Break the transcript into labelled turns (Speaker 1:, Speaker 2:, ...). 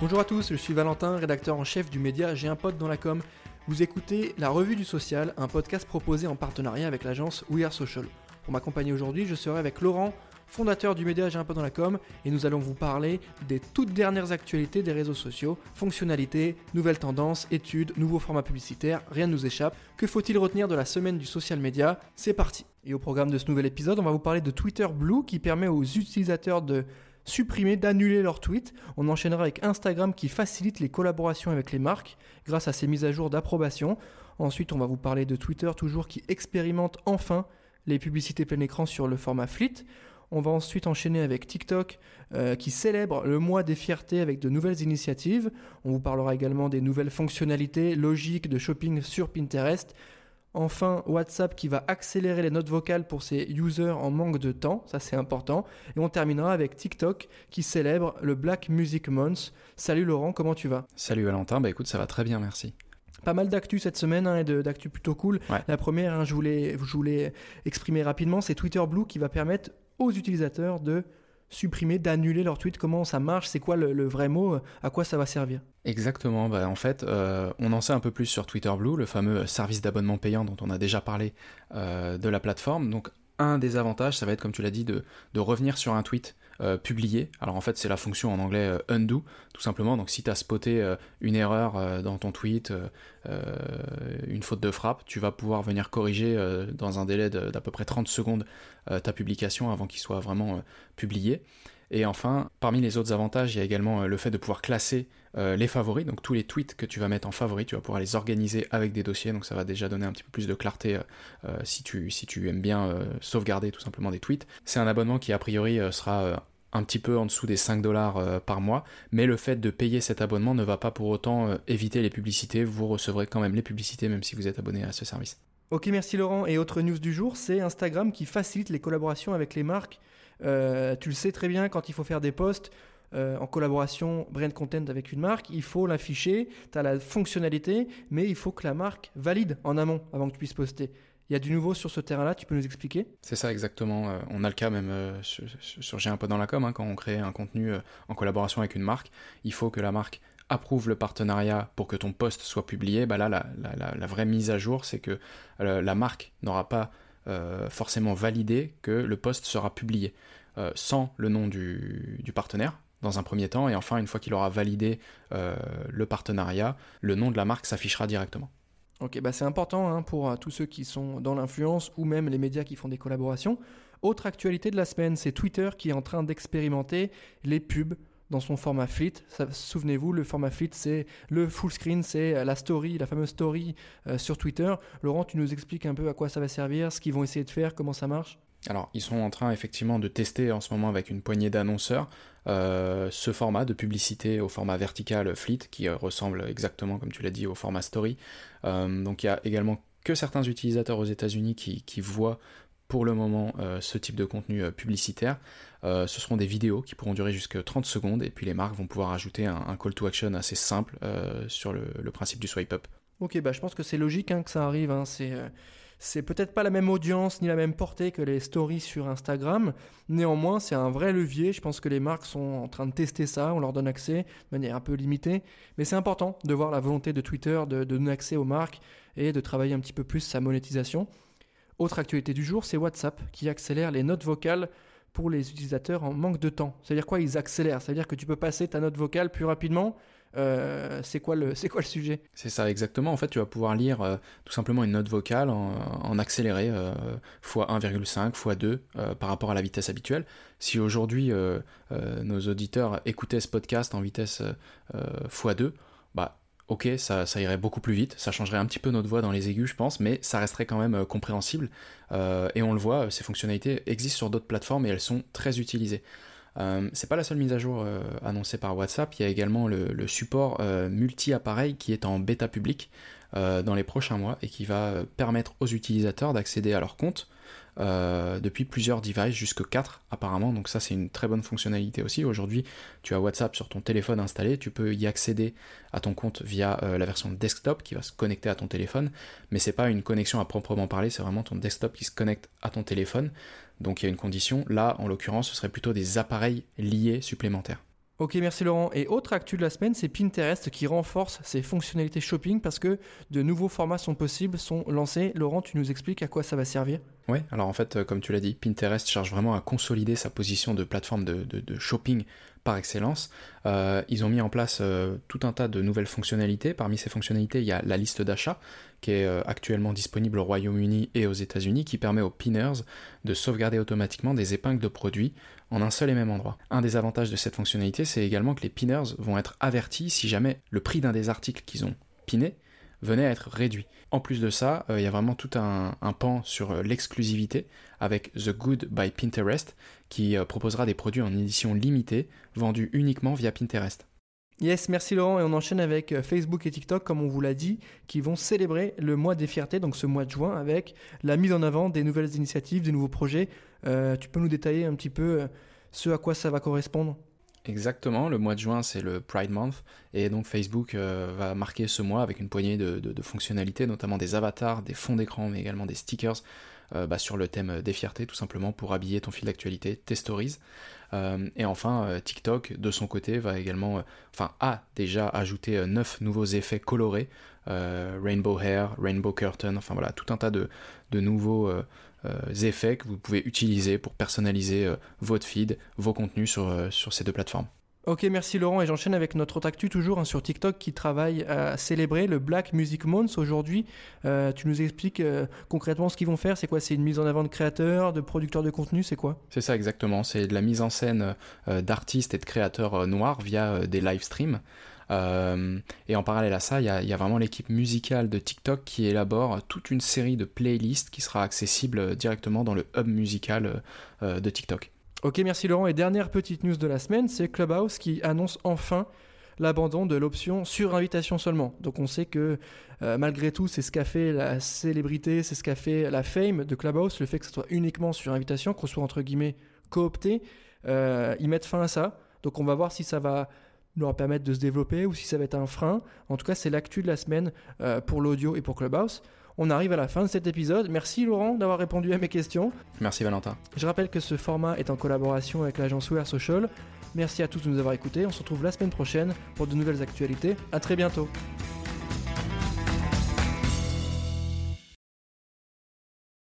Speaker 1: Bonjour à tous, je suis Valentin, rédacteur en chef du média J'ai un pote dans la com. Vous écoutez La Revue du Social, un podcast proposé en partenariat avec l'agence We Are Social. Pour m'accompagner aujourd'hui, je serai avec Laurent, fondateur du média J'ai un pote dans la com, et nous allons vous parler des toutes dernières actualités des réseaux sociaux, fonctionnalités, nouvelles tendances, études, nouveaux formats publicitaires, rien ne nous échappe. Que faut-il retenir de la semaine du social media C'est parti Et au programme de ce nouvel épisode, on va vous parler de Twitter Blue qui permet aux utilisateurs de supprimer, d'annuler leurs tweets. On enchaînera avec Instagram qui facilite les collaborations avec les marques grâce à ses mises à jour d'approbation. Ensuite, on va vous parler de Twitter toujours qui expérimente enfin les publicités plein écran sur le format Fleet. On va ensuite enchaîner avec TikTok euh, qui célèbre le mois des fiertés avec de nouvelles initiatives. On vous parlera également des nouvelles fonctionnalités logiques de shopping sur Pinterest. Enfin, WhatsApp qui va accélérer les notes vocales pour ses users en manque de temps, ça c'est important. Et on terminera avec TikTok qui célèbre le Black Music Month. Salut Laurent, comment tu vas?
Speaker 2: Salut Valentin, bah écoute, ça va très bien, merci.
Speaker 1: Pas mal d'actu cette semaine hein, et d'actu plutôt cool. La première, hein, je, voulais, je voulais exprimer rapidement, c'est Twitter Blue qui va permettre aux utilisateurs de supprimer, d'annuler leur tweet Comment ça marche C'est quoi le, vrai mot À quoi ça va servir?
Speaker 2: Exactement. Bah, en fait, euh, on en sait un peu plus sur Twitter Blue, le fameux service d'abonnement payant dont on a déjà parlé euh, de la plateforme. Donc, un des avantages, ça va être, comme tu l'as dit, de, revenir sur un tweet euh, publié. Alors en fait, c'est la fonction en anglais undo, tout simplement. Donc si tu as spoté une erreur dans ton tweet, une faute de frappe, tu vas pouvoir venir corriger dans un délai d'à peu près 30 secondes ta publication avant qu'il soit vraiment publié. Et enfin, parmi les autres avantages, il y a également le fait de pouvoir classer euh, les favoris, donc tous les tweets que tu vas mettre en favoris, tu vas pouvoir les organiser avec des dossiers, donc ça va déjà donner un petit peu plus de clarté euh, euh, si, tu, si tu aimes bien sauvegarder tout simplement des tweets. C'est un abonnement qui a priori sera un petit peu en dessous des 5 dollars par mois, mais le fait de payer cet abonnement ne va pas pour autant éviter les publicités, vous recevrez quand même les publicités même si vous êtes abonné à ce service.
Speaker 1: Ok, merci Laurent. Et autre news du jour, c'est Instagram qui facilite les collaborations avec les marques. tu le sais très bien, quand il faut faire des posts, euh, en collaboration brand content avec une marque, il faut l'afficher, tu as la fonctionnalité, mais il faut que la marque valide en amont avant que tu puisses poster. Il y a du nouveau sur ce terrain-là, tu peux nous expliquer?
Speaker 2: C'est ça exactement. Euh, on a le cas même euh, sur, J'ai un peu dans la com, hein, quand on crée un contenu en collaboration avec une marque, il faut que la marque approuve le partenariat pour que ton post soit publié. Bah là, la, vraie mise à jour, c'est que la marque n'aura pas forcément validé que le post sera publié sans le nom du partenaire dans un premier temps, et enfin, une fois qu'il aura validé euh, le partenariat, le nom de la marque s'affichera directement.
Speaker 1: Ok, bah c'est important hein, pour euh, tous ceux qui sont dans l'influence ou même les médias qui font des collaborations. Autre actualité de la semaine, c'est Twitter qui est en train d'expérimenter les pubs dans son format Fleet. Souvenez-vous, le format Fleet, c'est le full screen, c'est la story, la fameuse story euh, sur Twitter. Laurent, tu nous expliques un peu à quoi ça va servir, ce qu'ils vont essayer de faire, comment ça marche?
Speaker 2: Alors, ils sont en train effectivement de tester en ce moment avec une poignée d'annonceurs euh, ce format de publicité au format vertical Fleet qui euh, ressemble exactement, comme tu l'as dit, au format Story. Euh, donc, il y a également que certains utilisateurs aux États-Unis qui, voient pour le moment ce type de contenu publicitaire. ce seront des vidéos qui pourront durer jusqu'à 30 secondes et puis les marques vont pouvoir ajouter un, call to action assez simple sur le, principe du swipe up.
Speaker 1: Ok, bah je pense que c'est logique hein, que ça arrive. Hein. c'est c'est peut-être pas la même audience ni la même portée que les stories sur Instagram. Néanmoins, c'est un vrai levier. Je pense que les marques sont en train de tester ça. On leur donne accès de manière un peu limitée. Mais c'est important de voir la volonté de Twitter de, donner accès aux marques et de travailler un petit peu plus sa monétisation. Autre actualité du jour, c'est WhatsApp qui accélère les notes vocales pour les utilisateurs en manque de temps. C'est-à-dire quoi Ils accélèrent? C'est-à-dire que tu peux passer ta note vocale plus rapidement? Euh, c'est quoi le sujet?
Speaker 2: C'est ça exactement. En fait, tu vas pouvoir lire euh, tout simplement une note vocale en, accéléré euh, x1,5 x2 par rapport à la vitesse habituelle. Si aujourd'hui nos auditeurs écoutaient ce podcast en vitesse x2, bah ok, ça, ça, irait beaucoup plus vite, ça changerait un petit peu notre voix dans les aigus, je pense, mais ça resterait quand même compréhensible. et on le voit, ces fonctionnalités existent sur d'autres plateformes et elles sont très utilisées. Euh, c'est pas la seule mise à jour euh, annoncée par WhatsApp, il y a également le, support euh, multi-appareil qui est en bêta public dans les prochains mois et qui va permettre aux utilisateurs d'accéder à leur compte euh, depuis plusieurs devices, jusque 4 apparemment, donc ça c'est une très bonne fonctionnalité aussi. Aujourd'hui, tu as WhatsApp sur ton téléphone installé, tu peux y accéder à ton compte via euh, la version desktop qui va se connecter à ton téléphone, mais c'est pas une connexion à proprement parler, c'est vraiment ton desktop qui se connecte à ton téléphone. Donc il y a une condition, là en l'occurrence ce serait plutôt des appareils liés supplémentaires.
Speaker 1: Ok, merci Laurent. Et autre actu de la semaine, c'est Pinterest qui renforce ses fonctionnalités shopping parce que de nouveaux formats sont possibles, sont lancés. Laurent, tu nous expliques à quoi ça va servir?
Speaker 2: Oui, alors en fait, euh, comme tu l'as dit, Pinterest cherche vraiment à consolider sa position de plateforme de, shopping par excellence. Euh, ils ont mis en place euh, tout un tas de nouvelles fonctionnalités. Parmi ces fonctionnalités, il y a la liste d'achat qui est actuellement disponible au Royaume-Uni et aux États-Unis, qui permet aux pinners de sauvegarder automatiquement des épingles de produits en un seul et même endroit. Un des avantages de cette fonctionnalité, c'est également que les pinners vont être avertis si jamais le prix d'un des articles qu'ils ont pinné venait à être réduit. En plus de ça, euh, il y a vraiment tout un, pan sur euh, l'exclusivité avec The Good by Pinterest qui euh, proposera des produits en édition limitée vendus uniquement via Pinterest.
Speaker 1: Yes, merci Laurent. Et on enchaîne avec Facebook et TikTok, comme on vous l'a dit, qui vont célébrer le mois des fiertés, donc ce mois de juin, avec la mise en avant des nouvelles initiatives, des nouveaux projets. Tu peux nous détailler un petit peu ce à quoi ça va correspondre?
Speaker 2: Exactement, le mois de juin c'est le Pride Month et donc Facebook euh, va marquer ce mois avec une poignée de, fonctionnalités, notamment des avatars, des fonds d'écran mais également des stickers bah, sur le thème des fiertés tout simplement pour habiller ton fil d'actualité, tes stories. et enfin TikTok de son côté va également, enfin a déjà ajouté 9 nouveaux effets colorés, Rainbow Hair, Rainbow Curtain, enfin voilà tout un tas de, nouveaux euh, effets que vous pouvez utiliser pour personnaliser euh, votre feed, vos contenus sur, euh, sur ces deux plateformes.
Speaker 1: Ok, merci Laurent. Et j'enchaîne avec notre autre actu, toujours hein, sur TikTok, qui travaille à célébrer le Black Music Month aujourd'hui. tu nous expliques concrètement ce qu'ils vont faire C'est quoi? C'est une mise en avant de créateurs, de producteurs de contenu C'est quoi?
Speaker 2: C'est ça exactement. C'est de la mise en scène d'artistes et de créateurs noirs via des live streams. Euh, et en parallèle à ça, il y a, vraiment l'équipe musicale de TikTok qui élabore toute une série de playlists qui sera accessible directement dans le hub musical euh, de TikTok.
Speaker 1: Ok, merci Laurent. Et dernière petite news de la semaine, c'est Clubhouse qui annonce enfin l'abandon de l'option sur invitation seulement. Donc on sait que euh, malgré tout, c'est ce qu'a fait la célébrité, c'est ce qu'a fait la fame de Clubhouse, le fait que ce soit uniquement sur invitation, qu'on soit entre guillemets coopté. ils mettent fin à ça. Donc on va voir si ça va leur permettre de se développer ou si ça va être un frein. En tout cas, c'est l'actu de la semaine euh, pour l'audio et pour Clubhouse. On arrive à la fin de cet épisode. Merci Laurent d'avoir répondu à mes questions.
Speaker 2: Merci Valentin.
Speaker 1: Je rappelle que ce format est en collaboration avec l'agence We Social. Merci à tous de nous avoir écoutés. On se retrouve la semaine prochaine pour de nouvelles actualités. À très bientôt.